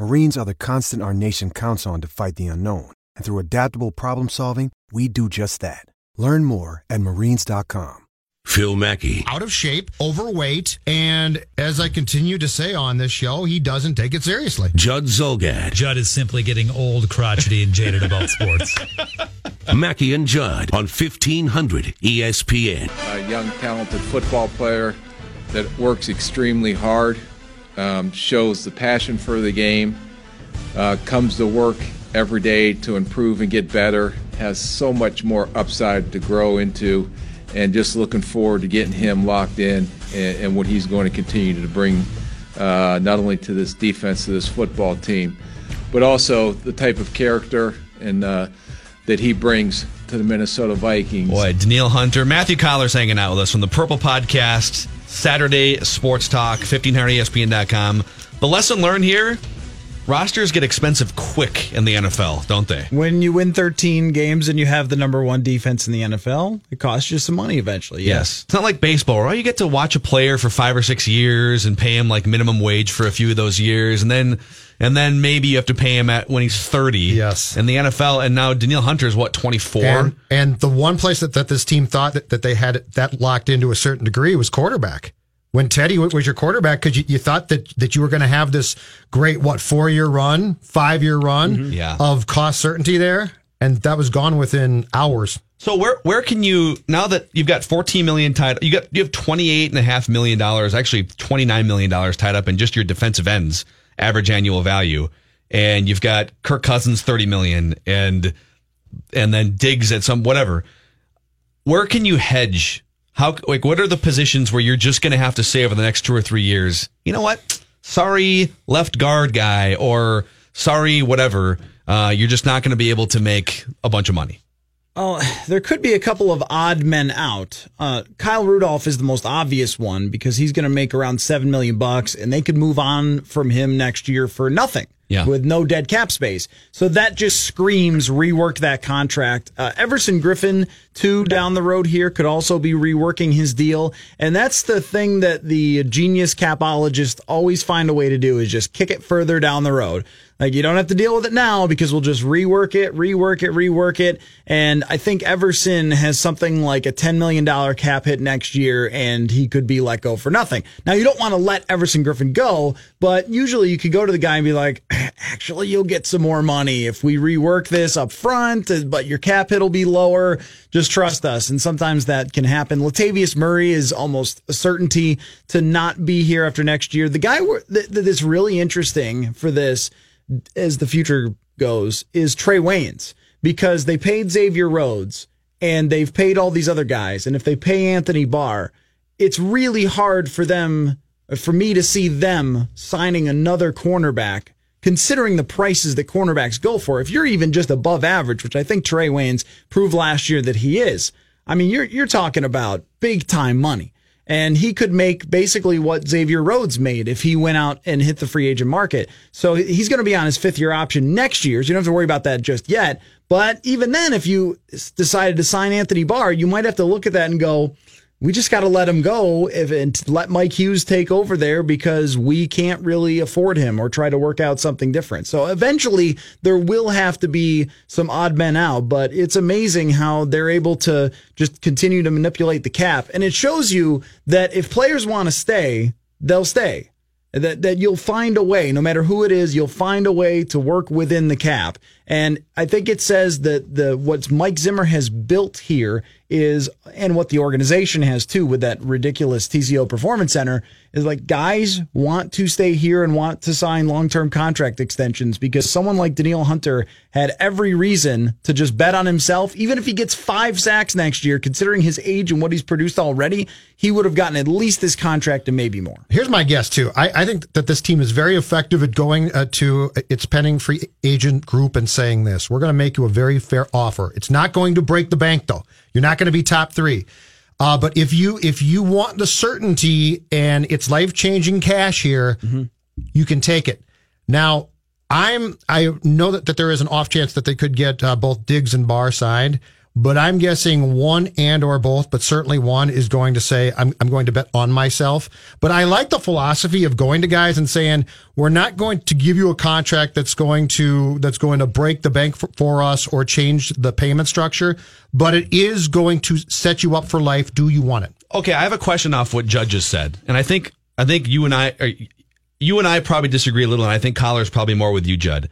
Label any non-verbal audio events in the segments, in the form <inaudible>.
Marines are the constant our nation counts on to fight the unknown. And through adaptable problem solving, we do just that. Learn more at marines.com. Phil Mackey. Out of shape, overweight, and as I continue to say on this show, he doesn't take it seriously. Judd Zulgad. Judd is simply getting old, crotchety, and jaded about sports. <laughs> Mackey and Judd on 1500 ESPN. A young, talented football player that works extremely hard, um, shows the passion for the game, uh, comes to work every day to improve and get better, has so much more upside to grow into, and just looking forward to getting him locked in and, and what he's going to continue to bring uh, not only to this defense, to this football team, but also the type of character and uh, that he brings to the Minnesota Vikings. Boy, Danielle Hunter, Matthew Coller's hanging out with us from the Purple Podcast, Saturday Sports Talk, 1500ESPN.com. The lesson learned here rosters get expensive quick in the NFL, don't they? When you win 13 games and you have the number one defense in the NFL, it costs you some money eventually. Yes. It's not like baseball, right? You get to watch a player for five or six years and pay him like minimum wage for a few of those years. And then, and then maybe you have to pay him at when he's 30. Yes. In the NFL. And now Danielle Hunter is what, 24? And, and the one place that, that this team thought that, that they had that locked into a certain degree was quarterback. When Teddy was your quarterback, because you, you thought that, that you were going to have this great, what, four year run, five year run mm-hmm. Yeah. of cost certainty there. And that was gone within hours. So where where can you now that you've got 14 million tied you got you have 28 and a half million dollars actually 29 million dollars tied up in just your defensive ends average annual value and you've got Kirk Cousins 30 million and and then Diggs at some whatever. Where can you hedge? How like what are the positions where you're just going to have to say over the next 2 or 3 years you know what? Sorry left guard guy or sorry whatever uh, you're just not going to be able to make a bunch of money Oh, there could be a couple of odd men out. Uh, Kyle Rudolph is the most obvious one because he's going to make around seven million bucks, and they could move on from him next year for nothing. Yeah. with no dead cap space. So that just screams rework that contract. Uh, Everson Griffen, too, down the road here, could also be reworking his deal. And that's the thing that the genius capologists always find a way to do is just kick it further down the road. Like you don't have to deal with it now because we'll just rework it, rework it, rework it. And I think Everson has something like a $10 million cap hit next year and he could be let go for nothing. Now you don't want to let Everson Griffen go, but usually you could go to the guy and be like, actually you'll get some more money if we rework this up front, uh, but your cap hit will be lower. Just trust us. And sometimes that can happen. Latavius Murray is almost a certainty to not be here after next year. The guy that, that is really interesting for this as the future goes is Trae Waynes because they paid Xavier Rhodes and they've paid all these other guys. And if they pay Anthony Barr, it's really hard for them, for me to see them signing another cornerback, considering the prices that cornerbacks go for. If you're even just above average, which I think Trae Waynes proved last year that he is, I mean, you're, you're talking about big time money. And he could make basically what Xavier Rhodes made if he went out and hit the free agent market. So he's going to be on his fifth year option next year. So you don't have to worry about that just yet. But even then, if you decided to sign Anthony Barr, you might have to look at that and go, we just got to let him go if, and let Mike Hughes take over there because we can't really afford him or try to work out something different. So eventually there will have to be some odd men out, but it's amazing how they're able to just continue to manipulate the cap. And it shows you that if players want to stay, they'll stay. That that you'll find a way, no matter who it is, you'll find a way to work within the cap. And I think it says that the what Mike Zimmer has built here is, and what the organization has too, with that ridiculous TCO Performance Center, is like guys want to stay here and want to sign long term contract extensions because someone like Danielle Hunter had every reason to just bet on himself. Even if he gets five sacks next year, considering his age and what he's produced already, he would have gotten at least this contract and maybe more. Here's my guess too. I, I think that this team is very effective at going uh, to its pending free agent group and saying this: "We're going to make you a very fair offer. It's not going to break the bank, though. You're not going to be top three. Uh, but if you if you want the certainty and it's life changing cash here, mm-hmm. you can take it. Now, I'm I know that, that there is an off chance that they could get uh, both Diggs and Barr signed but I'm guessing one and or both, but certainly one is going to say, I'm, I'm going to bet on myself. But I like the philosophy of going to guys and saying, we're not going to give you a contract that's going to, that's going to break the bank for, for us or change the payment structure, but it is going to set you up for life. Do you want it? Okay. I have a question off what judges said. And I think, I think you and I, you and I probably disagree a little. And I think Coller's probably more with you, Judd.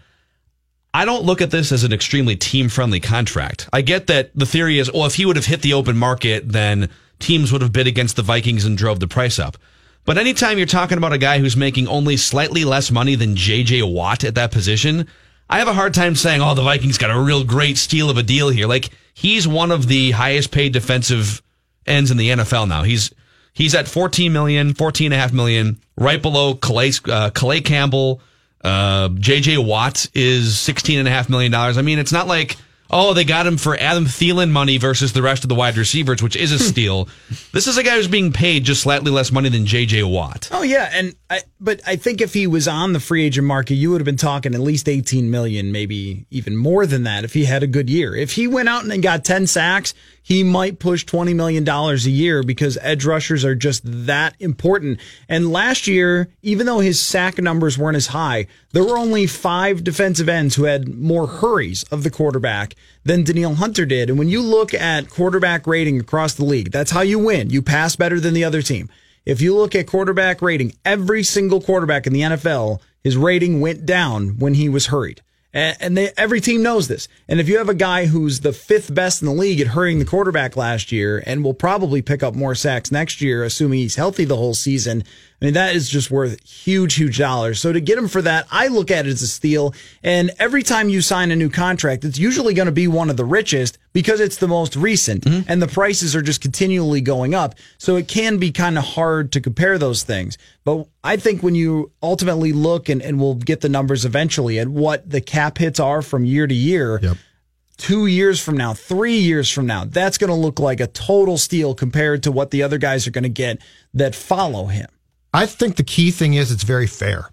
I don't look at this as an extremely team friendly contract. I get that the theory is, well, if he would have hit the open market, then teams would have bid against the Vikings and drove the price up. But anytime you're talking about a guy who's making only slightly less money than JJ Watt at that position, I have a hard time saying, oh, the Vikings got a real great steal of a deal here. Like, he's one of the highest paid defensive ends in the NFL now. He's, he's at 14 million, 14 and a half million, right below Calais, uh, Calais Campbell, uh, JJ Watt is $16.5 million. I mean, it's not like, oh, they got him for Adam Thielen money versus the rest of the wide receivers, which is a <laughs> steal. this is a guy who's being paid just slightly less money than JJ Watt. Oh, yeah. And I, but I think if he was on the free agent market, you would have been talking at least 18 million, maybe even more than that if he had a good year. If he went out and got 10 sacks, he might push $20 million a year because edge rushers are just that important. And last year, even though his sack numbers weren't as high, there were only five defensive ends who had more hurries of the quarterback than Danielle Hunter did. And when you look at quarterback rating across the league, that's how you win. You pass better than the other team. If you look at quarterback rating, every single quarterback in the NFL, his rating went down when he was hurried. And they, every team knows this. And if you have a guy who's the fifth best in the league at hurrying the quarterback last year and will probably pick up more sacks next year, assuming he's healthy the whole season, I mean, that is just worth huge, huge dollars. So to get him for that, I look at it as a steal. And every time you sign a new contract, it's usually going to be one of the richest because it's the most recent mm-hmm. and the prices are just continually going up. So it can be kind of hard to compare those things. But I think when you ultimately look and, and we'll get the numbers eventually at what the cap hits are from year to year. Yep two years from now, three years from now, that's going to look like a total steal compared to what the other guys are going to get that follow him. I think the key thing is it's very fair.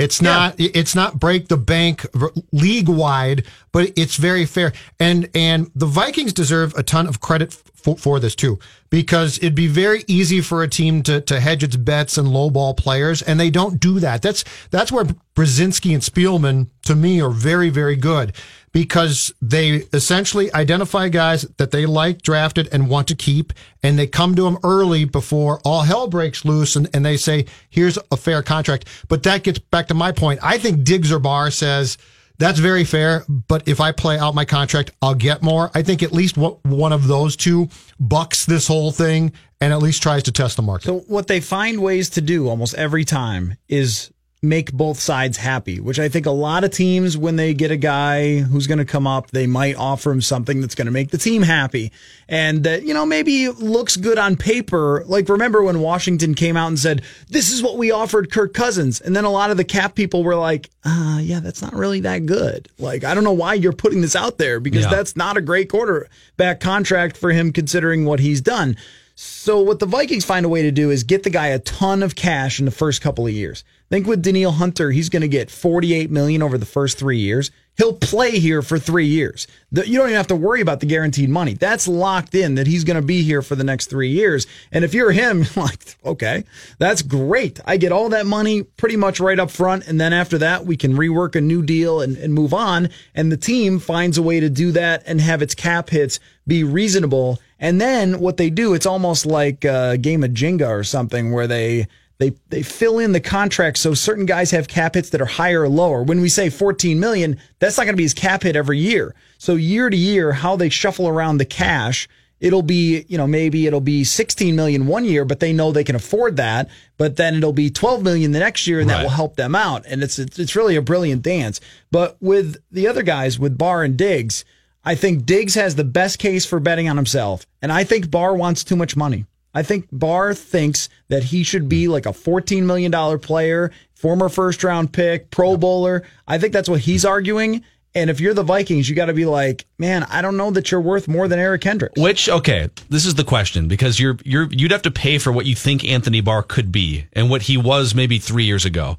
It's not yeah. it's not break the bank league wide, but it's very fair. And and the Vikings deserve a ton of credit for, for this too, because it'd be very easy for a team to to hedge its bets and lowball players, and they don't do that. That's that's where Brzezinski and Spielman to me are very very good because they essentially identify guys that they like drafted and want to keep, and they come to them early before all hell breaks loose, and, and they say, here's a fair contract. But that gets back to my point. I think Diggs or Barr says, that's very fair, but if I play out my contract, I'll get more. I think at least one of those two bucks this whole thing and at least tries to test the market. So what they find ways to do almost every time is make both sides happy, which I think a lot of teams, when they get a guy who's going to come up, they might offer him something that's going to make the team happy. And that, you know, maybe looks good on paper. Like, remember when Washington came out and said, this is what we offered Kirk Cousins. And then a lot of the cap people were like, uh, yeah, that's not really that good. Like, I don't know why you're putting this out there because yeah. that's not a great quarterback contract for him considering what he's done. So what the Vikings find a way to do is get the guy a ton of cash in the first couple of years. Think with Danielle Hunter, he's going to get 48 million over the first three years. He'll play here for three years. The, you don't even have to worry about the guaranteed money. That's locked in that he's going to be here for the next three years. And if you're him, <laughs> like, okay, that's great. I get all that money pretty much right up front. And then after that, we can rework a new deal and, and move on. And the team finds a way to do that and have its cap hits be reasonable. And then what they do, it's almost like a game of Jenga or something where they They they fill in the contract so certain guys have cap hits that are higher or lower. When we say 14 million, that's not going to be his cap hit every year. So year to year, how they shuffle around the cash, it'll be, you know, maybe it'll be 16 million one year, but they know they can afford that. But then it'll be 12 million the next year, and that will help them out. And it's it's, it's really a brilliant dance. But with the other guys, with Barr and Diggs, I think Diggs has the best case for betting on himself, and I think Barr wants too much money. I think Barr thinks that he should be like a $14 million player, former first round pick, pro bowler. I think that's what he's arguing. And if you're the Vikings, you got to be like, man, I don't know that you're worth more than Eric Kendricks. Which okay, this is the question because you're you're you'd have to pay for what you think Anthony Barr could be and what he was maybe three years ago,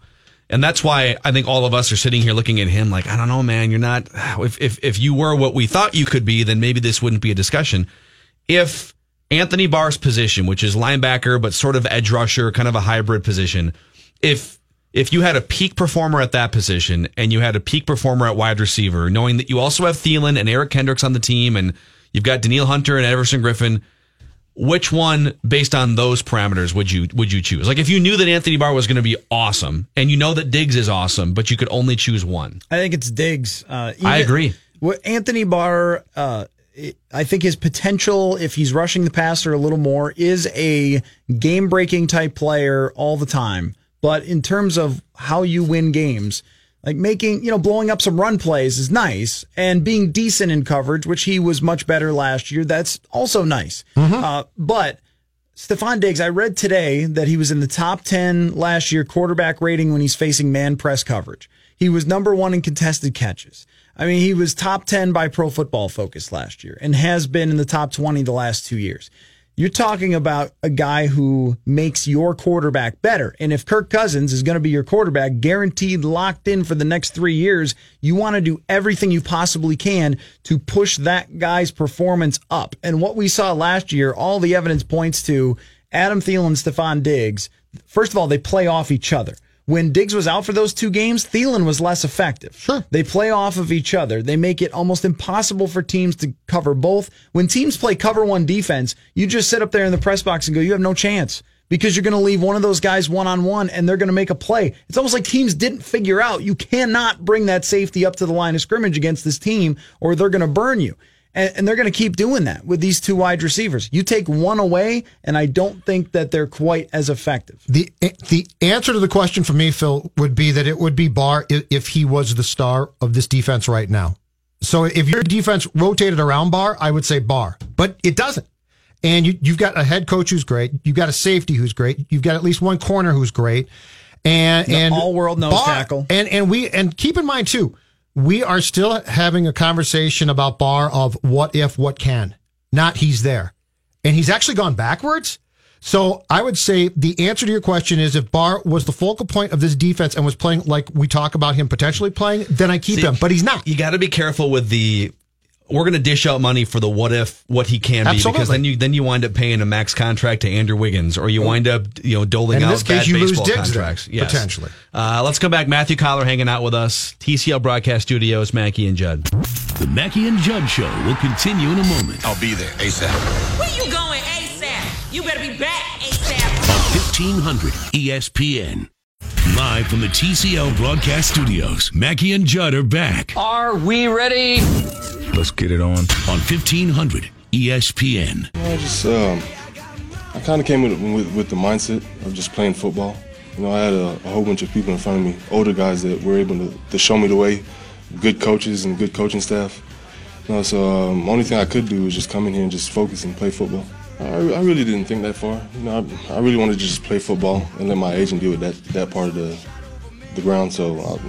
and that's why I think all of us are sitting here looking at him like I don't know, man, you're not. If if if you were what we thought you could be, then maybe this wouldn't be a discussion. If Anthony Barr's position, which is linebacker but sort of edge rusher, kind of a hybrid position, if if you had a peak performer at that position and you had a peak performer at wide receiver, knowing that you also have Thielen and Eric Kendricks on the team and you've got Danielle Hunter and Everson Griffen, which one based on those parameters would you would you choose? Like if you knew that Anthony Barr was going to be awesome and you know that Diggs is awesome, but you could only choose one. I think it's Diggs. Uh, I agree. What Anthony Barr, uh, I think his potential, if he's rushing the passer a little more, is a game breaking type player all the time. But in terms of how you win games, like making, you know, blowing up some run plays is nice and being decent in coverage, which he was much better last year. That's also nice. Uh, but Stefon Diggs, I read today that he was in the top 10 last year quarterback rating when he's facing man press coverage. He was number one in contested catches. I mean, he was top 10 by Pro Football Focus last year and has been in the top 20 the last two years. You're talking about a guy who makes your quarterback better. And if Kirk Cousins is going to be your quarterback, guaranteed locked in for the next three years, you want to do everything you possibly can to push that guy's performance up. And what we saw last year, all the evidence points to Adam Thielen, Stefon Diggs. First of all, they play off each other. When Diggs was out for those two games, Thielen was less effective. Sure. They play off of each other. They make it almost impossible for teams to cover both. When teams play cover one defense, you just sit up there in the press box and go, you have no chance because you're going to leave one of those guys one on one and they're going to make a play. It's almost like teams didn't figure out you cannot bring that safety up to the line of scrimmage against this team or they're going to burn you. And, and they're going to keep doing that with these two wide receivers. You take one away, and I don't think that they're quite as effective. The eh, the answer to the question for me, Phil, would be that it would be Barr if, he was the star of this defense right now. So if your defense rotated around Barr, I would say Barr, but it doesn't. And you, you've got a head coach who's great. You've got a safety who's great. You've got at least one corner who's great. And The and all-world nose Barr- tackle. And and we and keep in mind too, we are still having a conversation about Barr of what if, what can, not he's there, and he's actually gone backwards. So I would say the answer to your question is if Barr was the focal point of this defense and was playing like we talk about him potentially playing, then I keep See, him. But he's not. You got to be careful with the. We're going to dish out money for the what if, what he can be, because then you then you wind up paying a max contract to Andrew Wiggins, or you wind up you know doling And in out this case, bad you lose baseball Diggs then, contracts. Yes. potentially. Uh, let's come back. Matthew Coller hanging out with us. TCL Broadcast Studios. Mackey and Judd. The Mackey and Judd Show will continue in a moment I'll be there ASAP. Where you going ASAP? You better be back ASAP. on 1500 ESPN. Live from the TCL Broadcast Studios, Mackey and Judd are back Are we ready? Let's get it on. on E 1500 ESPN. I just, um, I kind of came with, with with the mindset of just playing football. You know, I had a, a whole bunch of people in front of me, older guys that were able to, to show me the way, good coaches and good coaching staff. You know, so um, only thing I could do was just come in here and just focus and play football. I, I really didn't think that far. You know, I, I really wanted to just play football and let my agent deal with that that part of the the ground. So uh,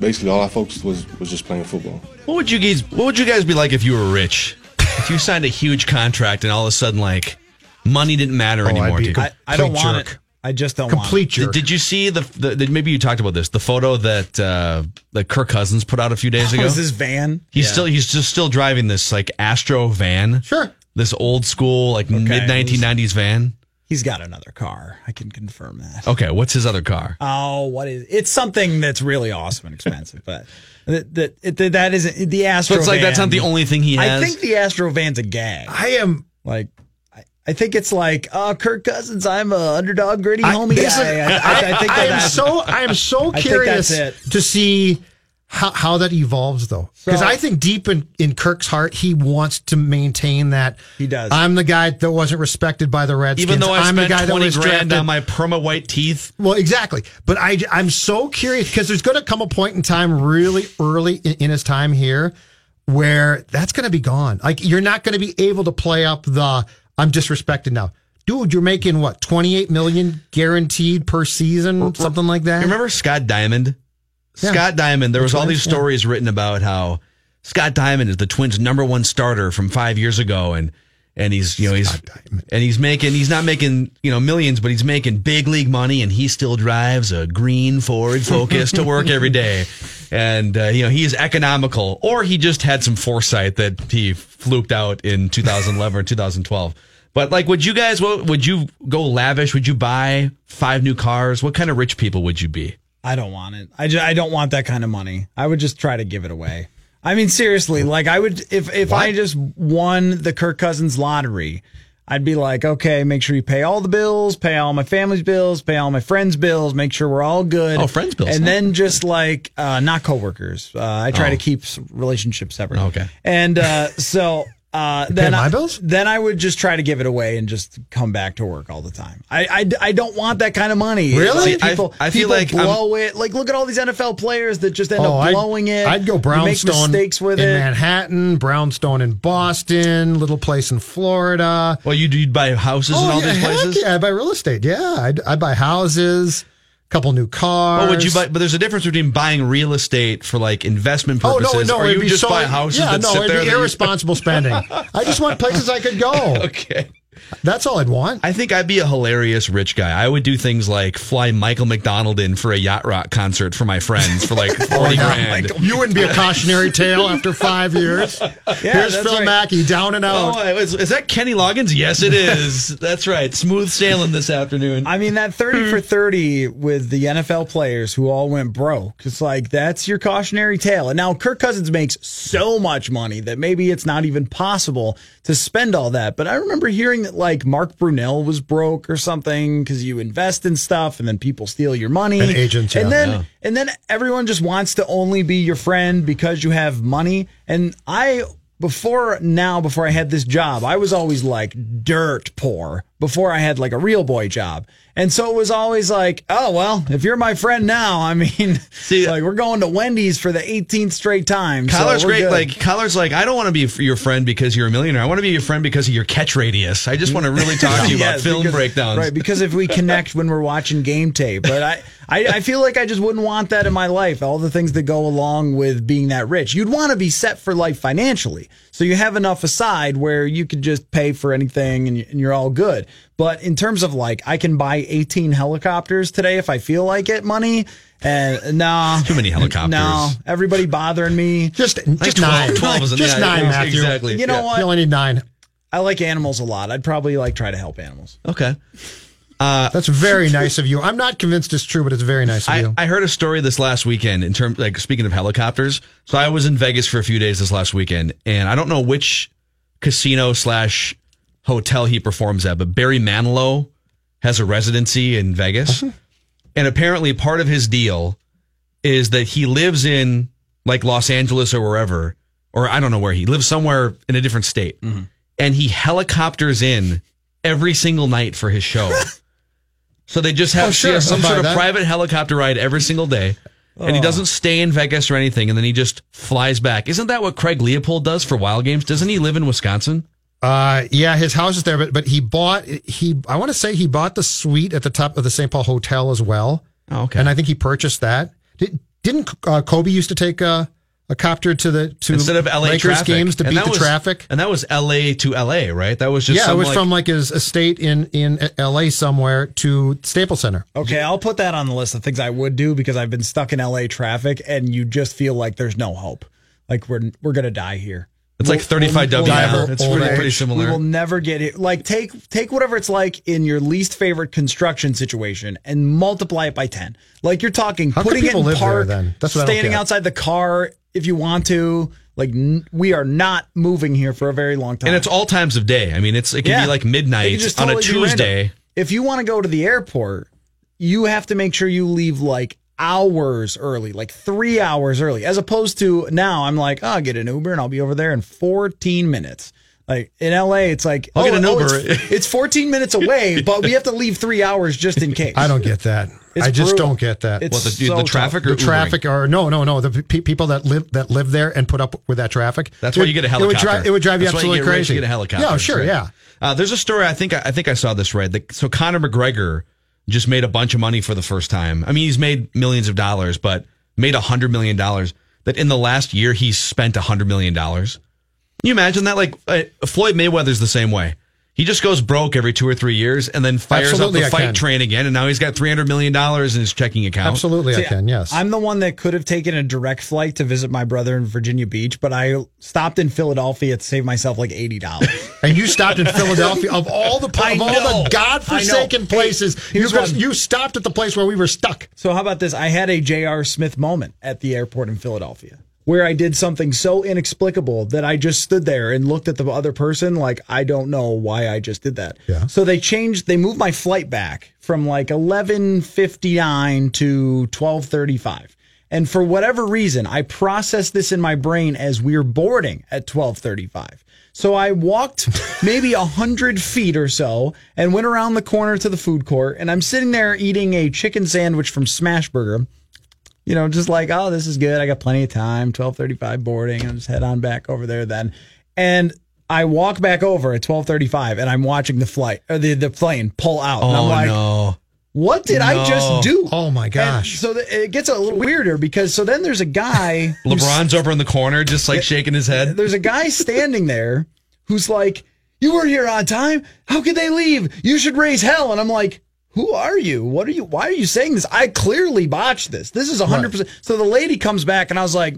basically, all I focused was was just playing football. What would you guys What would you guys be like if you were rich? if you signed a huge contract and all of a sudden like money didn't matter Oh, anymore to you? I, I don't Complete want it. I just don't Complete Did, jerk. did you see the, the, the maybe you talked about this the photo that uh, that Kirk Cousins put out a few days <laughs> ago? Was this van? He's Yeah. still he's just still driving this like Astro van. Sure. This old school like mid 1990s van. He's got another car. I can confirm that. Okay, what's his other car? Oh, what is? It's something that's really awesome and expensive, but that that, that isn't the Astro. So it's like that's not the only thing he has. I think the Astro van's a gag. I am Like, I, I think it's like, oh, Kirk Cousins, I'm a underdog gritty I- homie listen, guy. I, I, I think I am so I am so curious to see how, how that evolves though because So- I think deep in, in Kirk's heart he wants to maintain that He does. I'm the guy that wasn't respected by the Redskins. Even though I am the spent guy that twenty was grand drafted. on my perma white teeth. Well, exactly. But I, I'm so curious because there's going to come a point in time really early in, in his time here where that's going to be gone. Like you're not going to be able to play up the I'm disrespected now. Dude, you're making what 28 million guaranteed per season, something like that. Remember Scott Diamond? Yeah. Scott Diamond. There was all Twins, these yeah. stories written about how Scott Diamond is the Twins' number one starter from five years ago, and and he's you know he's and he's making he's not making you know millions, but he's making big league money, and he still drives a green Ford Focus to work every day, <laughs> and uh, you know he is economical, or he just had some foresight that he fluked out in 2011 or 2012. But like, would you guys? Would you go lavish? Would you buy five new cars? What kind of rich people would you be? I don't want it. I, just, I don't want that kind of money. I would just try to give it away. I mean, seriously, like I would if if I just won the Kirk Cousins lottery, I'd be like, okay, make sure you pay all the bills, pay all my family's bills, pay all my friends' bills, make sure we're all good. Oh, friends' bills, and huh? then just like uh, not coworkers. Uh, I try Oh. to keep relationships separate. Okay. and uh, so. Uh, then I, bills? Then I would just try to give it away and just come back to work all the time. I, I, I don't want that kind of money. Really? Like, I- people, I feel people like I'm- blow it. Like, look at all these NFL players that just end Oh, up I'd- blowing it. I'd go brownstone mistakes with in it. Manhattan, brownstone in Boston, little place in Florida. Well, you'd, you'd buy houses in all yeah, these places. Yeah, I buy real estate. Yeah, I'd, I'd buy houses, couple new cars. Would you buy? But there's a difference between buying real estate for like investment purposes, Oh no, no! or you just so, buy houses Yeah, that no, sit it'd there. be that you- irresponsible spending. <laughs> I just want places I could go. okay. That's all I'd want. I think I'd be a hilarious rich guy. I would do things like fly Michael McDonald in for a yacht rock concert for my friends for like <laughs> forty grand. You wouldn't be a cautionary tale after five years. <laughs> Here's Phil right. Mackey down and out. Oh, is, is that Kenny Loggins? Yes, it is. <laughs> That's right. Smooth sailing this afternoon. I mean, that 30 for 30 with the NFL players who all went broke. It's like, that's your cautionary tale. And now Kirk Cousins makes so much money that maybe it's not even possible to spend all that. But I remember hearing that, like, Mark Brunell was broke or something because you invest in stuff and then people steal your money. And agents, And yeah. then, Yeah. and then everyone just wants to only be your friend because you have money. And I, before now, before I had this job, I was always like dirt poor before I had like a real boy job. And so it was always like, oh, well, if you're my friend now, I mean, <laughs> See- <laughs> like we're going to Wendy's for the 18th straight time. so Coller's we're great. good. Like Coller's like, I don't want to be your friend because you're a millionaire. I want to be your friend because of your catch radius. I just want to really talk to <laughs> you about film because- breakdowns. Right, because if we connect when we're watching game tape. But I, I, I feel like I just wouldn't want that in my life. All the things that go along with being that rich. You'd want to be set for life financially. So you have enough aside where you could just pay for anything and, you- and you're all good. But in terms of like, I can buy 18 helicopters today if I feel like it money. And no. Too many helicopters. No. Everybody bothering me. Just, Like just 12 nine. 12 is- just yeah, nine, yeah, Matthew. exactly. You know Yeah. what? You only need nine. I like animals a lot. I'd probably like try to help animals. Okay. Uh, That's very nice of you. I'm not convinced it's true, but it's very nice of I, you. I heard a story this last weekend in terms like speaking of helicopters. So I was in Vegas for a few days this last weekend, and I don't know which casino slash hotel he performs at, but Barry Manilow has a residency in Vegas, uh-huh. and apparently part of his deal is that he lives in like Los Angeles or wherever, or I don't know where he lives somewhere in a different state, mm-hmm. and he helicopters in every single night for his show. <laughs> So they just have Oh, sure. some sort of that. private helicopter ride every single day. And he doesn't stay in Vegas or anything, and then he just flies back. Isn't that what Craig Leopold does for Wild Games? Doesn't he live in Wisconsin? Uh, yeah, his house is there, but but he bought he. I want to say he bought the suite at the top of the St. Paul Hotel as well. Oh, okay. and I think he purchased that. Did, didn't uh, Kobe used to take a, a copter to the to Instead of LA Lakers traffic. games to And beat the was- traffic? And that was LA to LA, right? That was just yeah, it was like- from like his estate in in L.A. somewhere to Staples Center. Okay, I'll put that on the list of things I would do because I've been stuck in LA traffic and you just feel like there's no hope. Like we're we're gonna die here. It's like 35 W. never- It's old pretty, pretty age. similar. We will never get it. Like take take whatever it's like in your least favorite construction situation and multiply it by ten. Like you're talking How putting it in live there park, then? That's what standing outside the car if you want to. Like n- we are not moving here for a very long time. And it's all times of day. I mean, it's it can Yeah. be like midnight just on a totally be. Tuesday. If you want to go to the airport, you have to make sure you leave like hours early, like three hours early, as opposed to now I'm like, oh, I'll get an Uber and I'll be over there in 14 minutes. Like in LA, it's like, I'll oh, get an oh, Uber. It's, it's 14 minutes away, <laughs> but we have to leave three hours just in case. I don't get that. It's I just brutal. don't get that. It's What, the- so the tough. traffic or the traffic Ubering? or no no no the pe- people that live that live there and put up with that traffic That's why it- you get a it would helicopter. drive, it would drive you That's why absolutely get rich, crazy You get a helicopter. yeah sure right. yeah Uh, there's a story. I think I think I saw this right. The, so Conor McGregor just made a bunch of money for the first time. I mean, he's made millions of dollars, but made a hundred million dollars. That in the last year he's spent a hundred million dollars. You imagine that? Like uh, Floyd Mayweather's the same way. He just goes broke every two or three years and then fires Absolutely, up I the fight can. train again, and now he's got three hundred million dollars in his checking account. absolutely I can yes I'm the one that could have taken a direct flight to visit my brother in Virginia Beach, but I stopped in Philadelphia to save myself like $80. <laughs> and you stopped in Philadelphia of all the I of all the godforsaken places Hey, you, here's you stopped at the place where we were stuck So how about this? I had a J.R. Smith moment at the airport in Philadelphia where I did something so inexplicable that I just stood there and looked at the other person like I don't know why I just did that. Yeah. So they changed they moved my flight back from like 11:59 to 12:35. And for whatever reason, I processed this in my brain as we're boarding at 12:35. So I walked <laughs> maybe a hundred feet or so and went around the corner to the food court. And I'm sitting there eating a chicken sandwich from Smashburger. You know, just like, oh, this is good. I got plenty of time. 12:35 boarding. I'll just head on back over there then. And I walk back over at 12:35, and I'm watching the flight or the the plane pull out. and I'm Oh like, no! what did I just do? oh my And gosh so the, it gets a little weirder because so then there's a guy. <laughs> LeBron's over in the corner, just like shaking his head. There's a guy standing there who's like, "You were here on time. How could they leave? You should raise hell." And I'm like, "Who are you? What are you? Why are you saying this? I clearly botched this. This is 100." percent So the lady comes back, and I was like,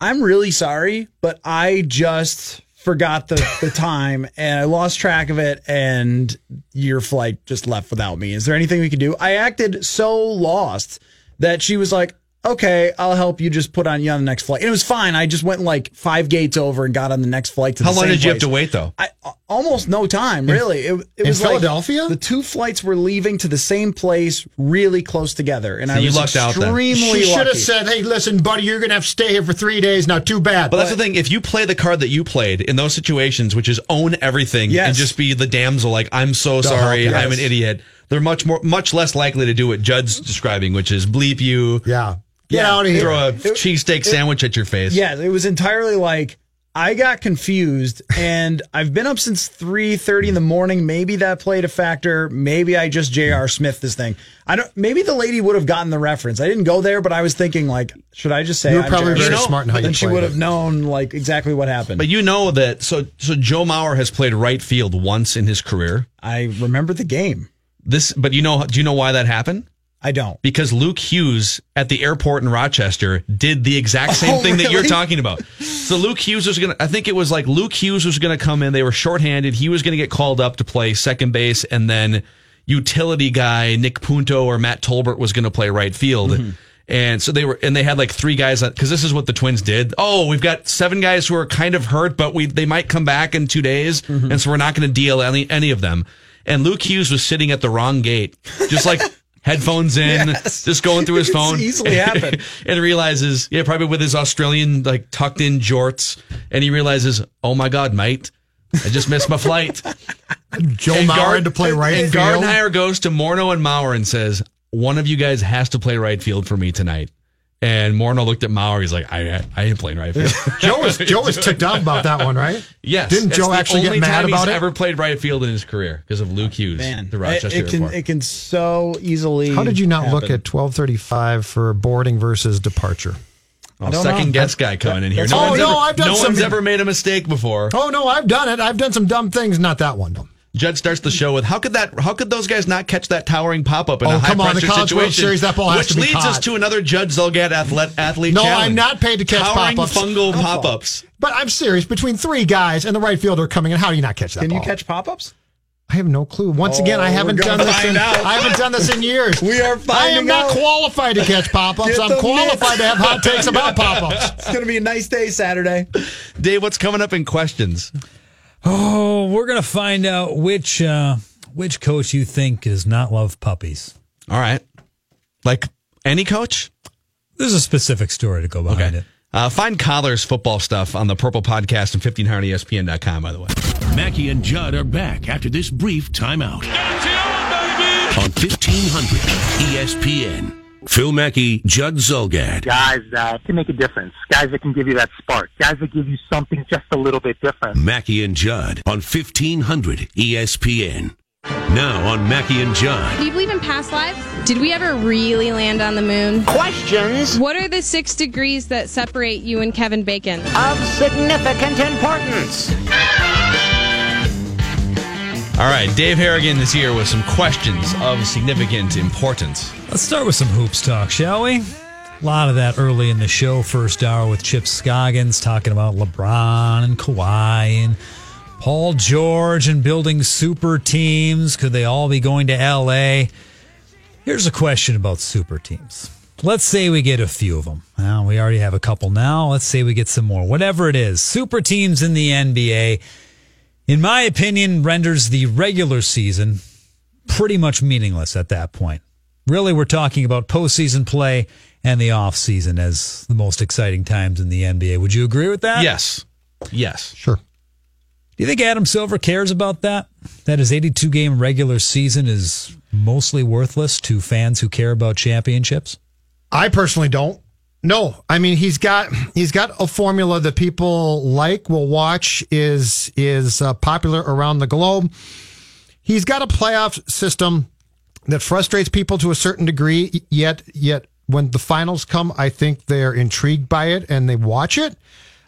"I'm really sorry, but I just." Forgot the, <laughs> the time and I lost track of it, and your flight just left without me. Is there anything we can do? I acted so lost that she was like, okay, I'll help you just put on you on the next flight. And it was fine. I just went like five gates over and got on the next flight to How the long same did you have to wait though? I almost no time, really. It, it in was like Philadelphia? the two flights were leaving to the same place, really close together, and I you was lucked out then. extremely she should have said hey listen buddy you're gonna have to stay here for three days now too bad But that's the thing. If you play the card that you played in those situations, which is own everything Yes. and just be the damsel, like I'm so They'll sorry, help you. I'm an idiot. They're much more, much less likely to do what Judd's describing, which is bleep you, yeah get Yeah. out of here throw a cheesesteak sandwich at your face. Yeah, it was entirely like I got confused, <laughs> and I've been up since three thirty in the morning. Maybe that played a factor. Maybe I just J.R. Smith this thing. I don't. Maybe the lady would have gotten the reference. I didn't go there, but I was thinking like, should I just say You were probably J.R. very Smith? smart in how you Then she would have known like exactly what happened. But you know that. So, so Joe Mauer has played right field once in his career. I remember the game. This, but you know, do you know why that happened? I don't. Because Luke Hughes at the airport in Rochester did the exact same Oh, thing that you're talking about. So Luke Hughes was going to, I think it was like Luke Hughes was going to come in. They were shorthanded. He was going to get called up to play second base. And then utility guy Nick Punto or Matt Tolbert was going to play right field. Mm-hmm. And so they were, and they had like three guys because this is what the Twins did. Oh, we've got seven guys who are kind of hurt, but we they might come back in two days, Mm-hmm. and so we're not going to deal any any of them. And Luke Hughes was sitting at the wrong gate, just like <laughs> headphones in, <laughs> Yes. just going through his It's phone. easily <laughs> happened. and realizes, yeah, probably with his Australian like tucked in jorts, and he realizes, oh my god, mate, I just missed my flight. <laughs> Joe And Mauer to play right and field. Gardenhire goes to Morneau and Mauer and says, one of you guys has to play right field for me tonight. And Morneau looked at Mauer. He's like, I, I ain't playing right field. <laughs> Joe was Joe was ticked off about that one, right? yes. Didn't Joe actually get mad time about he's it? ever played right field in his career because of Luke Hughes, Man, the Rochester it can Airport. it can so easily. How did you not look at twelve thirty five for boarding versus departure? Oh, don't second know. guess guy coming in here. No, Oh, one's, no, ever, I've done no some- one's ever made a mistake before. Oh no, I've done it. I've done some dumb things. Not that one. though. Judd starts the show with how could that how could those guys not catch that towering pop up in Oh, a high come on, the pressure College World situation? Series, that ball has which to be leads us to another Judd Zulgad athlete athlete No, challenge. I'm not paid to catch towering pop-ups. fungal Oh. pop ups. But I'm serious. Between three guys and the right fielder coming in, how do you not catch that Can you catch pop ups? I have no clue. Once again, I Oh, haven't done this. In, out. I haven't done this in years. <laughs> We are I am not out. qualified to catch pop-ups. I'm qualified mitts. to have hot takes about <laughs> pop-ups. It's going to be a nice day Saturday. Dave, what's coming up in questions? Oh, we're gonna find out which uh, which coach you think does not love puppies. All right. Like any coach? There's a specific story to go behind it. Uh, find Coller's football stuff on the Purple Podcast and 1500ESPN.com, by the way. Mackey and Judd are back after this brief timeout. On 1500 ESPN. Phil Mackey, Judd Zulgad. guys that can make a difference, guys that can give you that spark, guys that give you something just a little bit different. Mackey and Judd on 1500 ESPN. Now on Mackey and Judd. Do you believe in past lives? Did we ever really land on the moon? Questions What are the six degrees that separate you and Kevin Bacon? of significant importance. All right, Dave Harrigan is here with some questions of significant importance. Let's start with some hoops talk, shall we? A lot of that early in the show, first hour with Chip Scoggins talking about LeBron and Kawhi and Paul George and building super teams. Could they all be going to LA? Here's a question about super teams. Let's say we get a few of them. Well, we already have a couple now. Let's say we get some more. Whatever it is, super teams in the NBA, in my opinion, renders the regular season pretty much meaningless at that point. Really, we're talking about postseason play and the offseason as the most exciting times in the NBA. Would you agree with that? Yes. Yes. Sure. Do you think Adam Silver cares about that? That his 82 game regular season is mostly worthless to fans who care about championships? I personally don't. No, I mean he's got he's got a formula that people like, will watch, is is uh, popular around the globe. He's got a playoff system that frustrates people to a certain degree. Yet, yet when the finals come, I think they're intrigued by it and they watch it.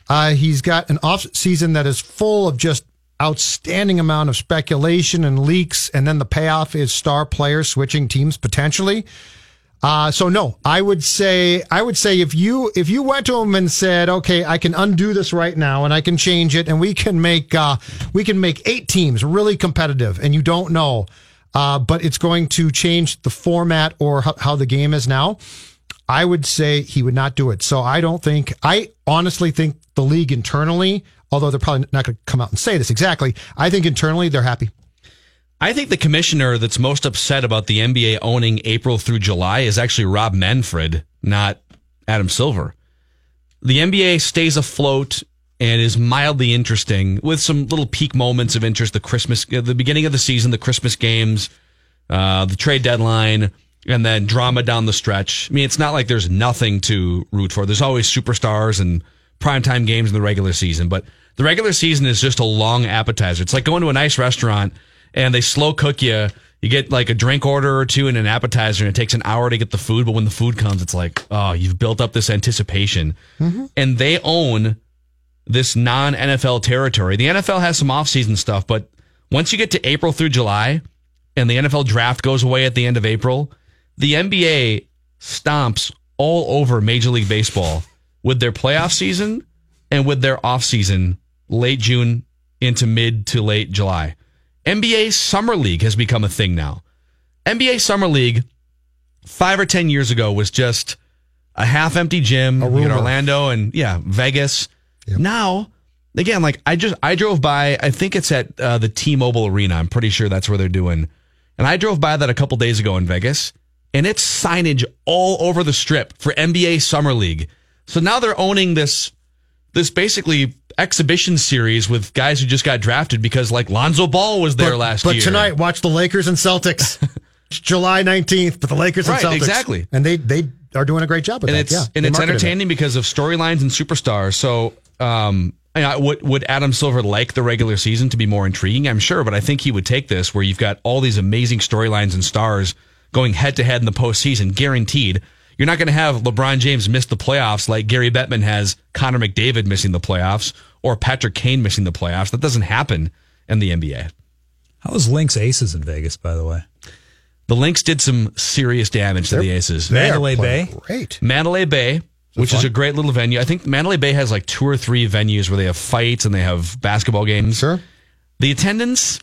Uh, he's got an off season that is full of just outstanding amount of speculation and leaks, and then the payoff is star players switching teams potentially. Uh, so no, I would say, I would say if you, if you went to him and said, okay, I can undo this right now and I can change it and we can make, uh, we can make eight teams really competitive and you don't know, uh, but it's going to change the format or how, how the game is now. I would say he would not do it. So I don't think, I honestly think the league internally, although they're probably not going to come out and say this exactly, I think internally they're happy. I think the commissioner that's most upset about the NBA owning April through July is actually Rob Manfred, not Adam Silver. The NBA stays afloat and is mildly interesting with some little peak moments of interest. The Christmas, uh, the beginning of the season, the Christmas games, uh, the trade deadline, and then drama down the stretch. I mean, it's not like there's nothing to root for. There's always superstars and primetime games in the regular season, but the regular season is just a long appetizer. It's like going to a nice restaurant and they slow cook you. You get like a drink order or two and an appetizer, and it takes an hour to get the food. But when the food comes, it's like, oh, you've built up this anticipation. Mm-hmm. And they own this non NFL territory. The NFL has some offseason stuff, but once you get to April through July and the NFL draft goes away at the end of April, the NBA stomps all over Major League Baseball with their playoff season and with their offseason late June into mid to late July. NBA Summer League has become a thing now. NBA Summer League five or 10 years ago was just a half empty gym in. Orlando and yeah, Vegas. Now, again, like I just, I drove by, I think it's at uh, the T Mobile Arena. I'm pretty sure that's where they're doing. And I drove by that a couple days ago in Vegas and it's signage all over the strip for NBA Summer League. So now they're owning this this basically exhibition series with guys who just got drafted because like Lonzo Ball was there but, last but year. But tonight, watch the Lakers and Celtics. <laughs> July 19th, but the Lakers and Celtics. exactly. And they, they are doing a great job with and that. it's yeah. and it's marketed it. entertaining because of storylines and superstars. So, um, know, would would Adam Silver like the regular season to be more intriguing? I'm sure, but I think he would take this where you've got all these amazing storylines and stars going head to head in the postseason, guaranteed. You're not going to have LeBron James miss the playoffs like Gary Bettman has Connor McDavid missing the playoffs or Patrick Kane missing the playoffs. That doesn't happen in the NBA. How was Lynx Aces in Vegas, by the way? The Lynx did some serious damage to the Aces. they Mandalay Bay? Great. Mandalay Bay, which is a great little venue. I think Mandalay Bay has like two or three venues where they have fights and they have basketball games. Sure. The attendance,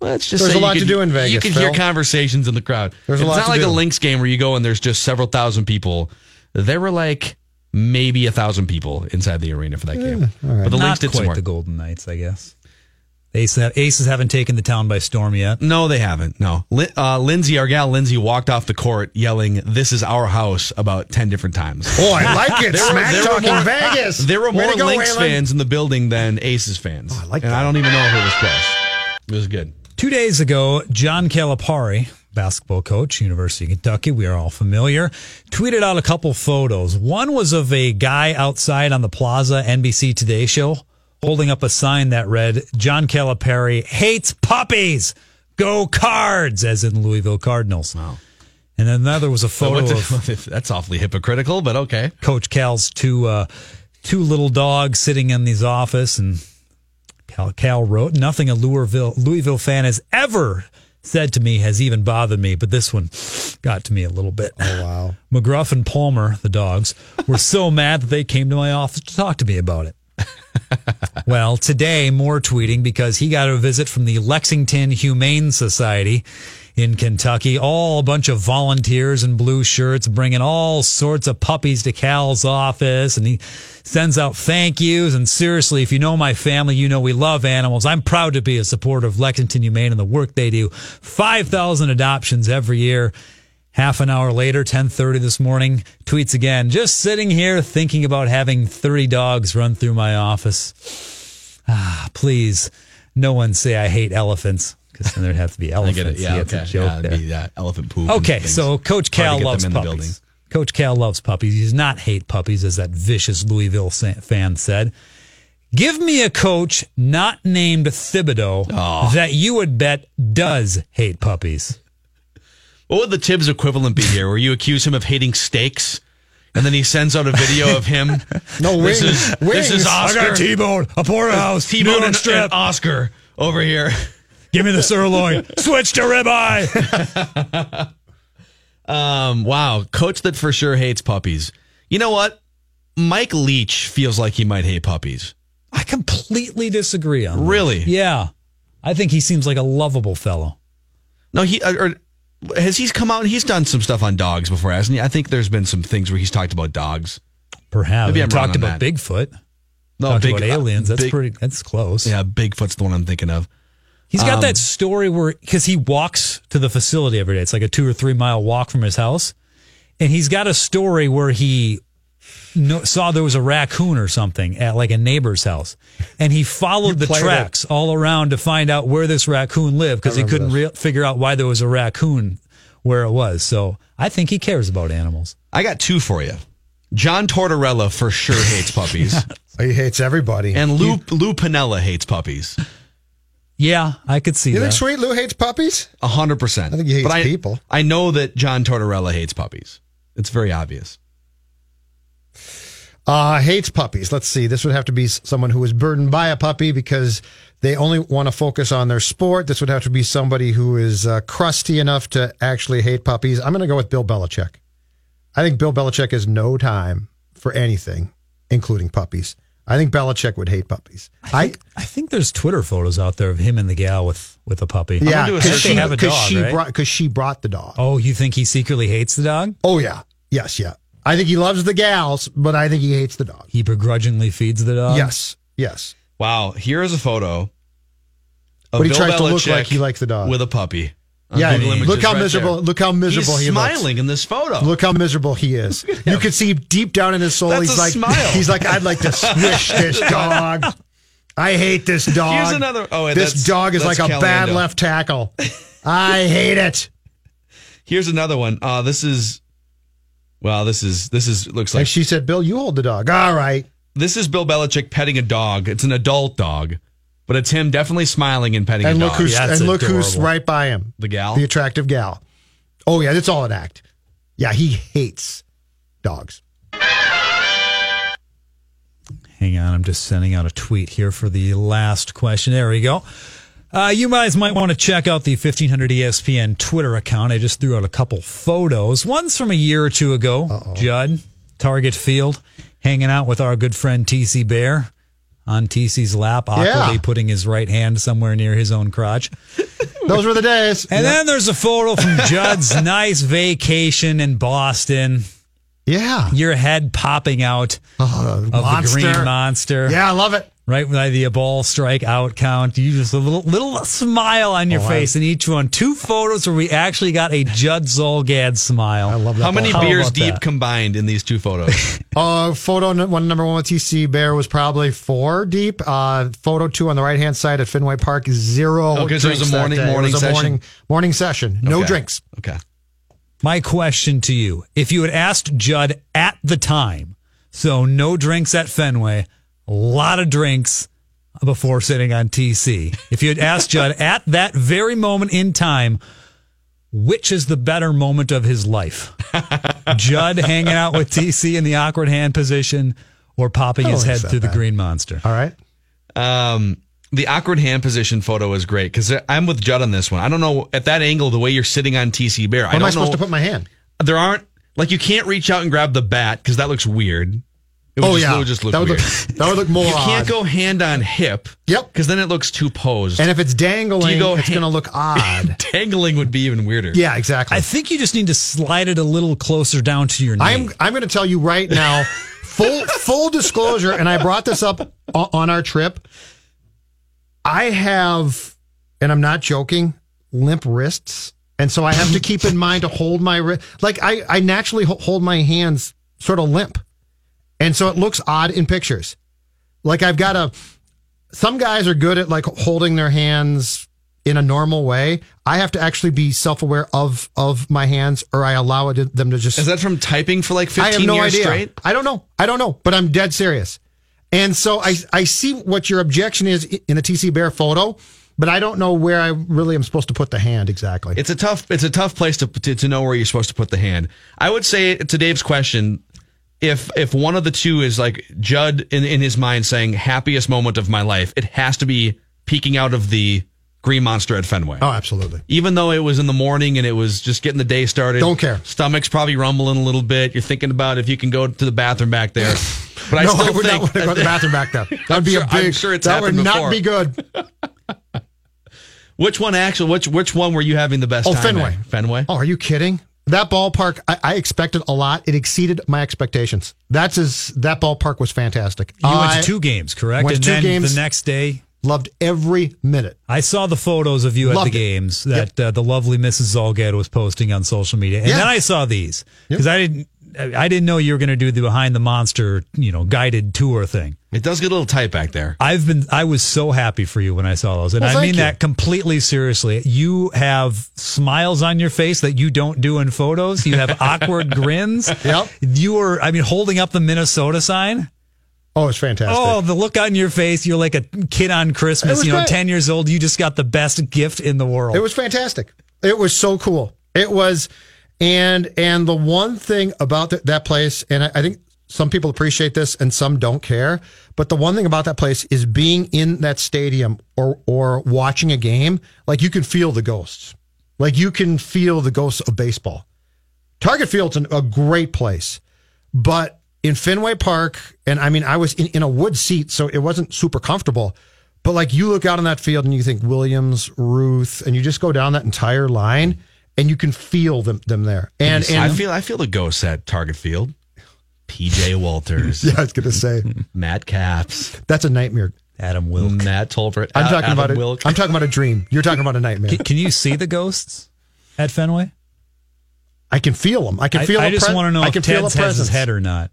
Let's just There's say a you lot to do in Vegas, You can Phil. hear conversations in the crowd. There's a it's lot not to like do. a Lynx game where you go and there's just several thousand people. There were like maybe a thousand people inside the arena for that game. But the Not Lynx did some quite more. the Golden Knights, I guess. Aces, Aces haven't taken the town by storm yet. No, they haven't. No. Lin- uh, Lindsay, our gal Lindsay, walked off the court yelling, This is our house about 10 different times. Oh, I like it. <laughs> There were- Smack there were talking more- Vegas. <laughs> There were more to go, Lynx Waylon. fans in the building than Aces fans. I like and I don't even know who was close. It was good. Two days ago, John Calipari, basketball coach, University of Kentucky, we are all familiar, tweeted out a couple photos. One was of a guy outside on the Plaza NBC Today show holding up a sign that read, John Calipari hates puppies. Go cards, as in Louisville Cardinals. Wow. And then another was a photo the- of <laughs> that's awfully hypocritical, but okay. Coach Cal's two uh, two little dogs sitting in his office, and Cal, Cal wrote, "Nothing a Louisville Louisville fan has ever said to me has even bothered me, but this one got to me a little bit." Oh wow! McGruff and Palmer, the dogs, were so <laughs> mad that they came to my office to talk to me about it. <laughs> well, today more tweeting because he got a visit from the Lexington Humane Society in Kentucky. All a bunch of volunteers in blue shirts bringing all sorts of puppies to Cal's office, and he sends out thank yous. And seriously, if you know my family, you know we love animals. I'm proud to be a supporter of Lexington Humane and the work they do. Five thousand adoptions every year. Half an hour later, 10:30 this morning, tweets again, just sitting here thinking about having 30 dogs run through my office. Ah, please, no one say I hate elephants because then there'd have to be <laughs> I elephants. get it. Yeah, Yeah, it's okay. a joke yeah, be that elephant poop. Okay, so Coach Cal loves them in the puppies. Coach Cal loves puppies. He does not hate puppies, as that vicious Louisville fan said. Give me a coach not named Thibodeau Oh. that you would bet does hate puppies. What would the Tibbs equivalent be here? Where you accuse him of hating steaks, and then he sends out a video of him. <laughs> No, this wings. is this is Oscar. I got T-bone, a porterhouse, T-Bone and, strip. and Oscar over here. Give me the sirloin. Switch to ribeye. <laughs> Um, wow, coach that for sure hates puppies. You know what? Mike Leach feels like he might hate puppies. I completely disagree on. that. Really? Yeah, I think he seems like a lovable fellow. No, he uh, or has he's come out and he's done some stuff on dogs before, hasn't he? I think there's been some things where he's talked about dogs. Perhaps Maybe I'm talked about that. Bigfoot. No, talked big- about aliens. That's big- pretty. That's close. Yeah, Bigfoot's the one I'm thinking of. He's got Um, that story where because he walks to the facility every day. It's like a two or three mile walk from his house, and he's got a story where he no, saw there was a raccoon or something at like a neighbor's house, and he followed the played tracks all around to find out where this raccoon lived because he couldn't re- figure out why there was a raccoon where it was. So I think he cares about animals. I got two for you. John Tortorella for sure hates puppies, <laughs> He hates everybody. and Lou Lou Piniella hates puppies. Yeah, I could see you that. think Sweet Lou hates puppies? A hundred percent. I think he hates but I, people. I know that John Tortorella hates puppies. It's very obvious. Uh, hates puppies. Let's see. This would have to be s- someone who is burdened by a puppy because they only want to focus on their sport. This would have to be somebody who is uh, crusty enough to actually hate puppies. I'm going to go with Bill Belichick. I think Bill Belichick has no time for anything, including puppies. I think Belichick would hate puppies. I, I think there's Twitter photos out there of him and the gal with with a puppy. yeah, because she, on have a 'cause dog, she right? brought because she brought the dog. Oh, you think he secretly hates the dog? Oh yeah, yes, yeah. I think he loves the gals, but I think he hates the dog. He begrudgingly feeds the dog. yes, yes. Wow, here's a photo. Of But he Bill tries to look like he likes the dog. with a puppy. On Yeah, look how right miserable. there. Look how miserable He's he looks. smiling in this photo. Look how miserable he is. <laughs> You can see deep down in his soul. That's he's like, smile. he's like, I'd like to <laughs> squish this dog. I hate this dog. Here's another- oh, wait, this dog is like a bad left tackle. <laughs> I hate it. Here's another one. Uh, this is, well, this is this is looks like And she said, "Bill, you hold the dog." All right. this is Bill Belichick petting a dog. It's an adult dog, but it's him definitely smiling and petting And a look dog. who's Yeah, and look who's right by him. the gal. The attractive gal. Oh yeah, it's all an act. Yeah, he hates dogs. Hang on, I'm just sending out a tweet here for the last question. There we go. Uh, you guys might want to check out the 1500 ESPN Twitter account. I just threw out a couple photos. One's from a year or two ago. Judd, Target Field, hanging out with our good friend TC Bear. On TC's lap, awkwardly Yeah. putting his right hand somewhere near his own crotch. <laughs> Those were the days. And then there's a photo from Judd's <laughs> nice vacation in Boston. Yeah. Your head popping out oh, of monster. the green monster. Yeah, I love it. Right by the ball strike out count. You just a little little smile on your Oh, face in each one. Two photos where we actually got a Judd Zulgad smile. I love that. How many beers deep combined in these two photos? <laughs> Uh, photo one number one with TC Bear was probably four deep. Uh, photo two on the right hand side at Fenway Park zero. Oh, 'cause it was a morning- morning was a session? morning morning session. No Okay. drinks. Okay. My question to you if you had asked Judd at the time, so no drinks at Fenway, a lot of drinks before sitting on TC. If you had asked Judd <laughs> at that very moment in time, which is the better moment of his life? <laughs> Judd hanging out with TC in the awkward hand position or popping his head through that the green monster? All right. Um, the awkward hand position photo is great because I'm with Judd on this one. I don't know at that angle the way you're sitting on TC Bear. Where I am don't I supposed know, to put my hand? There aren't like you can't reach out and grab the bat because that looks weird. It would Oh, just, yeah. it would just look That would weird. look- that would look more You can't odd. go hand on hip. Yep. Because then it looks too posed. And if it's dangling, you go it's hand- going to look <laughs> odd. Dangling would be even weirder. yeah, exactly. I think you just need to slide it a little closer down to your knee. I'm I'm going to tell you right now, <laughs> full full disclosure, and I brought this up on our trip. I have, and I'm not joking, limp wrists, and so I have to keep in mind to hold my wrist. Like I I naturally hold my hands sort of limp, and so it looks odd in pictures. Like I've got a. Some guys are good at like holding their hands in a normal way. I have to actually be self aware of of my hands, or I allow it, them to just. Is that from typing for like 15 I have no years idea. straight? I don't know. I don't know, but I'm dead serious. And so I I see what your objection is in the TC Bear photo, but I don't know where I really am supposed to put the hand exactly. It's a tough it's a tough place to, to to know where you're supposed to put the hand. I would say to Dave's question, if if one of the two is like Judd in in his mind saying happiest moment of my life, it has to be peeking out of the Green Monster at Fenway. Oh, absolutely. Even though it was in the morning and it was just getting the day started. Don't care. Stomach's probably rumbling a little bit. You're thinking about if you can go to the bathroom back there. <laughs> But I no, still I would think not want to go to the <laughs> bathroom back there. That would be sure- a I'm big. sure it's that would not before. be good. <laughs> Which one actually? Which which one were you having the best Oh, time? Fenway. at? Fenway. Oh, are you kidding? That ballpark, I, I expected a lot. It exceeded my expectations. That's as that ballpark was fantastic. You went to two games, correct? Went and to two then games. the next day, Loved every minute. I saw the photos of you at the it. games that uh, the lovely Mrs. Zulgad was posting on social media, and Yeah. then I saw these because I didn't, I didn't know you were going to do the behind the monster, you know, guided tour thing. It does get a little tight back there. I've been, I was so happy for you when I saw those, and Well, I mean you. that completely seriously. You have smiles on your face that you don't do in photos. You have <laughs> awkward grins. Yep. You were, I mean, holding up the Minnesota sign. Oh, it's fantastic. Oh, the look on your face. You're like a kid on Christmas, you know, great. 10 years old. You just got the best gift in the world. It was fantastic. It was so cool. It was, and and the one thing about th- that place, and I, I think some people appreciate this and some don't care, but the one thing about that place is being in that stadium or or watching a game, like you can feel the ghosts, like you can feel the ghosts of baseball. Target Field's an, a great place, but in Fenway Park, and I mean, I was in, in a wood seat, so it wasn't super comfortable. But like you look out on that field and you think Williams, Ruth, and you just go down that entire line, and you can feel them them there. And and I feel I feel the ghosts at Target Field. PJ Walters. <laughs> yeah, I was gonna say Matt Capps. that's a nightmare. Adam Wilk. Matt Tolbert. I'm talking Adam about a, Wilk. I'm talking about a dream. You're talking about a nightmare. Can, can you see the ghosts at Fenway? I can feel them. I can I, feel. I a just pre- want to know I if can feel Ted's a has presence. his head or not.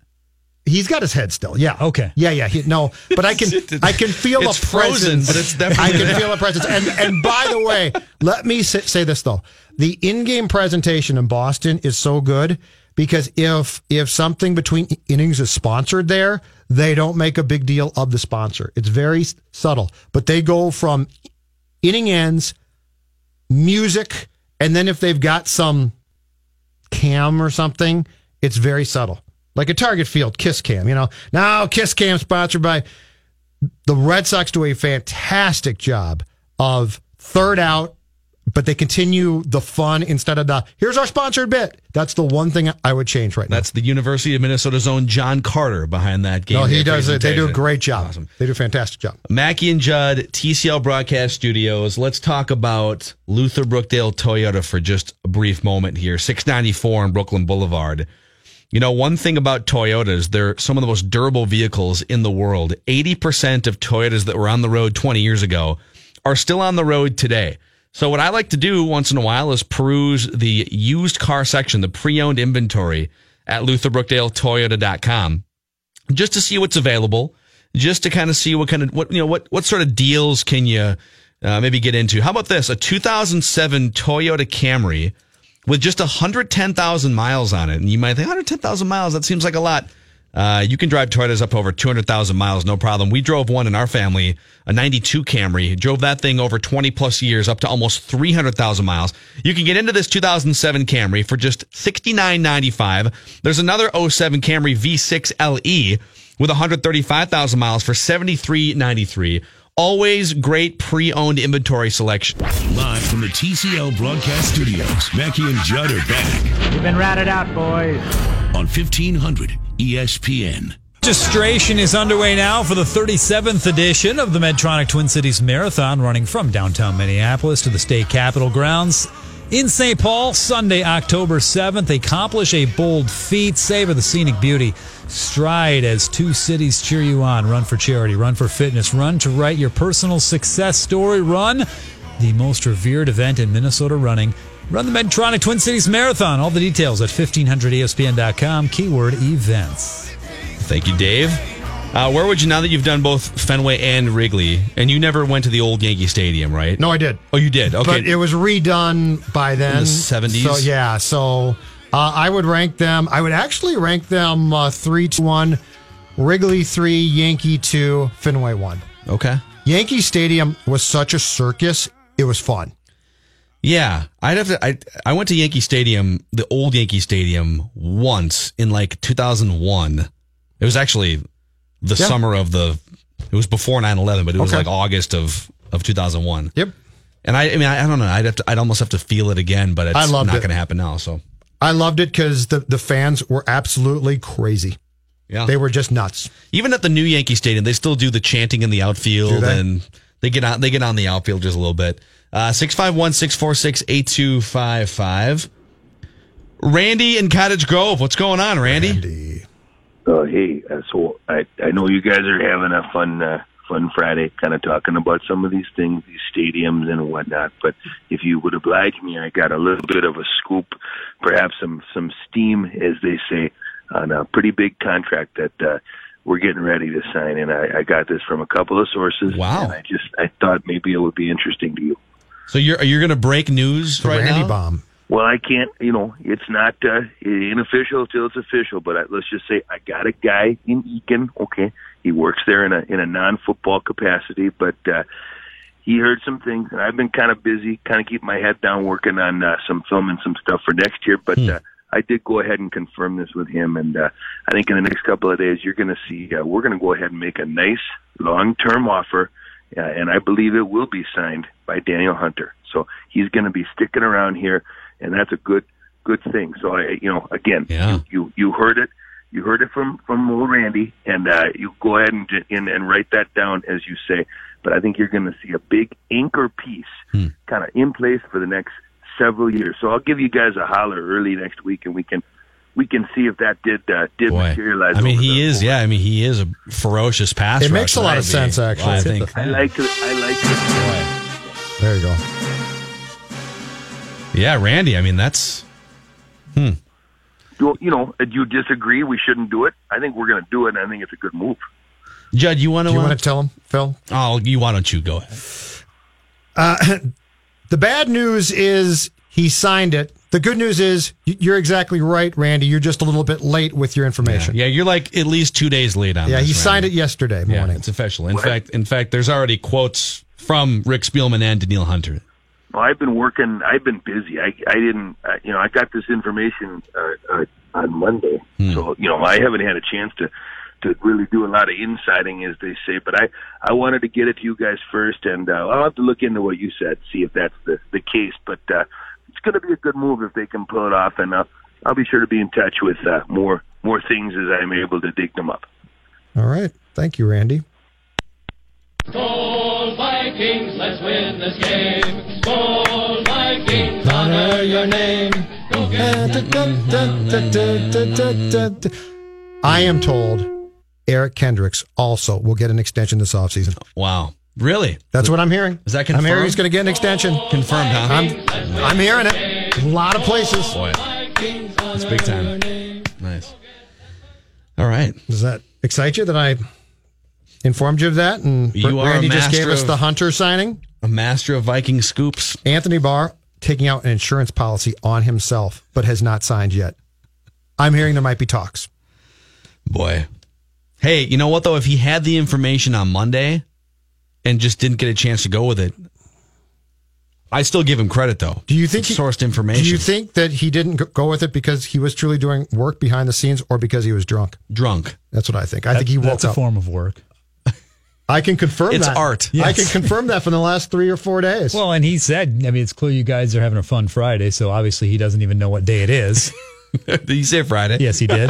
He's got his head still. Yeah. Okay. Yeah, yeah. He, no, but I can <laughs> I can feel It's a frozen, presence. but it's I can there. feel a presence. And and by the way, let me say, say this though: the in-game presentation in Boston is so good because if if something between innings is sponsored there, they don't make a big deal of the sponsor. It's very subtle, but they go from inning ends, music, and then if they've got some cam or something, it's very subtle. Like a Target Field Kiss Cam, you know. Now Kiss Cam sponsored by the Red Sox do a fantastic job of third out but they continue the fun instead of the here's our sponsored bit. That's the one thing I would change right now. That's the University of Minnesota's own John Carter behind that game. No, he does it. They do a great job. Awesome. They do a fantastic job. Mackey and Judd, TCL Broadcast Studios. Let's talk about Luther Brookdale Toyota for just a brief moment here. 694 on Brooklyn Boulevard. You know, one thing about Toyotas, they're some of the most durable vehicles in the world. 80% of Toyotas that were on the road 20 years ago are still on the road today. So what I like to do once in a while is peruse the used car section, the pre-owned inventory at lutherbrookdaletoyota.com just to see what's available, just to kind of see what kind of what you know what what sort of deals can you uh, maybe get into. How about this? A 2007 Toyota Camry with just 110,000 miles on it, and you might think 110,000 miles that seems like a lot. Uh, you can drive Toyotas up over 200,000 miles, no problem. We drove one in our family, a 92 Camry, drove that thing over 20 plus years up to almost 300,000 miles. You can get into this 2007 Camry for just 69.95. There's another 07 Camry V6 LE with 135,000 miles for 73.93. Always great pre-owned inventory selection. Live from the TCL Broadcast Studios, Mackey and Judd are back You've been ratted out, boys. on E 1500 ESPN. Registration is underway now for the 37th edition of the Medtronic Twin Cities Marathon, running from downtown Minneapolis to the state capitol grounds. In St. Paul, Sunday, October 7th, accomplish a bold feat, savor the scenic beauty. Stride as two cities cheer you on. Run for charity, run for fitness, run to write your personal success story, run the most revered event in Minnesota running. Run the Medtronic Twin Cities Marathon. All the details at 1500ESPN.com, keyword events. Thank you, Dave. Uh, where would you now that you've done both Fenway and Wrigley, and you never went to the old Yankee Stadium, right? No, I did. Oh, you did. Okay. But it was redone by then. In the 70s? So, yeah. So uh, I would rank them, I would actually rank them uh, 3 to 1, Wrigley 3, Yankee 2, Fenway 1. okay. Yankee Stadium was such a circus. It was fun. Yeah, I'd have to. I I went to Yankee Stadium, the old Yankee Stadium, once in like 2001. It was actually the Yeah. summer of the. It was before 9/11, but it was Okay. like August of of 2001. Yep. And I, I mean, I, I don't know. I'd have to. I'd almost have to feel it again, but it's not it. going to happen now. So I loved it because the, the fans were absolutely crazy. yeah, They were just nuts. even at the new Yankee Stadium, they still do the chanting in the outfield, and they get on. They get on the outfield just a little bit. Uh, Six five one six four six eight two five five. Randy in Cottage Grove, what's going on, Randy? Oh, hey, uh, so I I know you guys are having a fun uh, fun Friday, kind of talking about some of these things, these stadiums and whatnot. But if you would oblige me, I got a little bit of a scoop, perhaps some some steam, as they say, on a pretty big contract that uh, we're getting ready to sign. And I, I got this from a couple of sources. Wow. And I just I thought maybe it would be interesting to you. So you're you're going to break news The right Randy now? bomb. Well, I can't, you know, it's not uh, unofficial till it's official. But I, let's just say I got a guy in Eagan. Okay, he works there in a in a non-football capacity, but uh, he heard some things, and I've been kind of busy, kind of keep my head down, working on uh, some film and some stuff for next year. But uh, I did go ahead and confirm this with him, and uh, I think in the next couple of days you're going to see uh, we're going to go ahead and make a nice long-term offer, uh, and I believe it will be signed by Danielle Hunter. So he's going to be sticking around here, and that's a good good thing. So I, you know, again, Yeah. you you heard it. You heard it from from old Randy, and uh, you go ahead and, and and write that down as you say. But I think you're going to see a big anchor piece Hmm. kind of in place for the next several years. So I'll give you guys a holler early next week, and we can we can see if that did uh, did Boy, materialize. I mean, he the- is. Yeah, I mean, he is a ferocious pass. It makes a lot of That'd be- sense, actually. I think. I like it. I like it. There you go. Yeah, Randy. I mean, that's. Hmm. Do, you know, do you disagree? We shouldn't do it. I think we're going to do it, and I think it's a good move. Judd, you want to? you want to tell him, Phil? Oh, you why don't you go ahead? Uh, <laughs> the bad news is he signed it. The good news is you're exactly right, Randy. You're just a little bit late with your information. Yeah, you're like at least two days late on. Yeah, this, he signed Randy. it yesterday Yeah, morning. it's official. In fact, in fact, there's already quotes from Rick Spielman and Danielle Hunter. Well, I've been working. I've been busy. I I didn't. Uh, you know, I got this information uh, uh, on Monday, Hmm. so you know I haven't had a chance to to really do a lot of insiding, as they say. But I I wanted to get it to you guys first, and uh, I'll have to look into what you said, see if that's the the case. But uh, it's going to be a good move if they can pull it off, and uh, I'll be sure to be in touch with uh, more more things as I'm able to dig them up. All right. Thank you, Randy. Skol Vikings, let's win this game. Skol Vikings, honor your name. I am told Eric Kendricks also will get an extension this offseason. Wow. Really? That's what I'm hearing. Is that confirmed? I'm hearing he's going to get an extension. Confirmed, huh? I'm, I'm hearing it. A lot of places. Boy, that's big time. Nice. All right. Does that excite you that I informed you of that? And You are Randy just gave us the Hunter signing. A master of Viking scoops. Anthony Barr taking out an insurance policy on himself, but has not signed yet. I'm hearing there might be talks. Boy. Hey, you know what though? If he had the information on Monday and just didn't get a chance to go with it, I still give him credit though. Do you think he- sourced information? Do you think that he didn't go- go with it because he was truly doing work behind the scenes or because he was drunk? Drunk. That's what I think. I think he woke That's a form of work. <laughs> I can confirm It's that. art. I can confirm that from the last three or four days. Well, and he said, I mean, it's clear you guys are having a fun Friday, so obviously he doesn't even know what day it is. <laughs> Did you say Friday? yes, he did.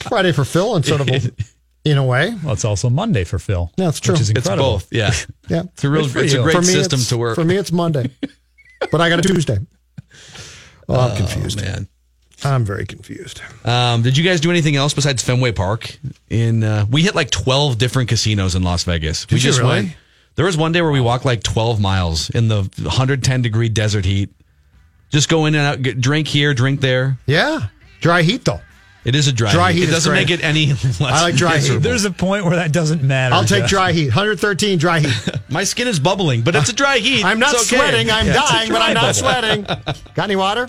Friday for Phil and sort of a, <laughs> in a way. Well, it's also Monday for Phil. Yeah, that's true. Which is It's incredible. both. Yeah. Yeah. It's a real Good for it's a great me, system to work. For me, it's Monday, <laughs> but I got a Tuesday. Oh, I'm confused. man. I'm very confused. Um, did you guys do anything else besides Fenway Park? In uh, we hit like twelve different casinos in Las Vegas. we Did you really? went. There was one day where we walked like twelve miles in the 110 degree desert heat. Just go in and out, get, drink here, drink there. Yeah. Dry heat, though. It is a dry, Dry heat. heat It is doesn't great. make it any less. I like dry heat. There's a point where that doesn't matter. I'll take Jeff. dry heat. 113 dry heat. <laughs> My skin is bubbling, but it's a dry heat. I'm not okay. sweating. I'm Yeah, dying, but I'm not bubble. sweating. <laughs> Got any water?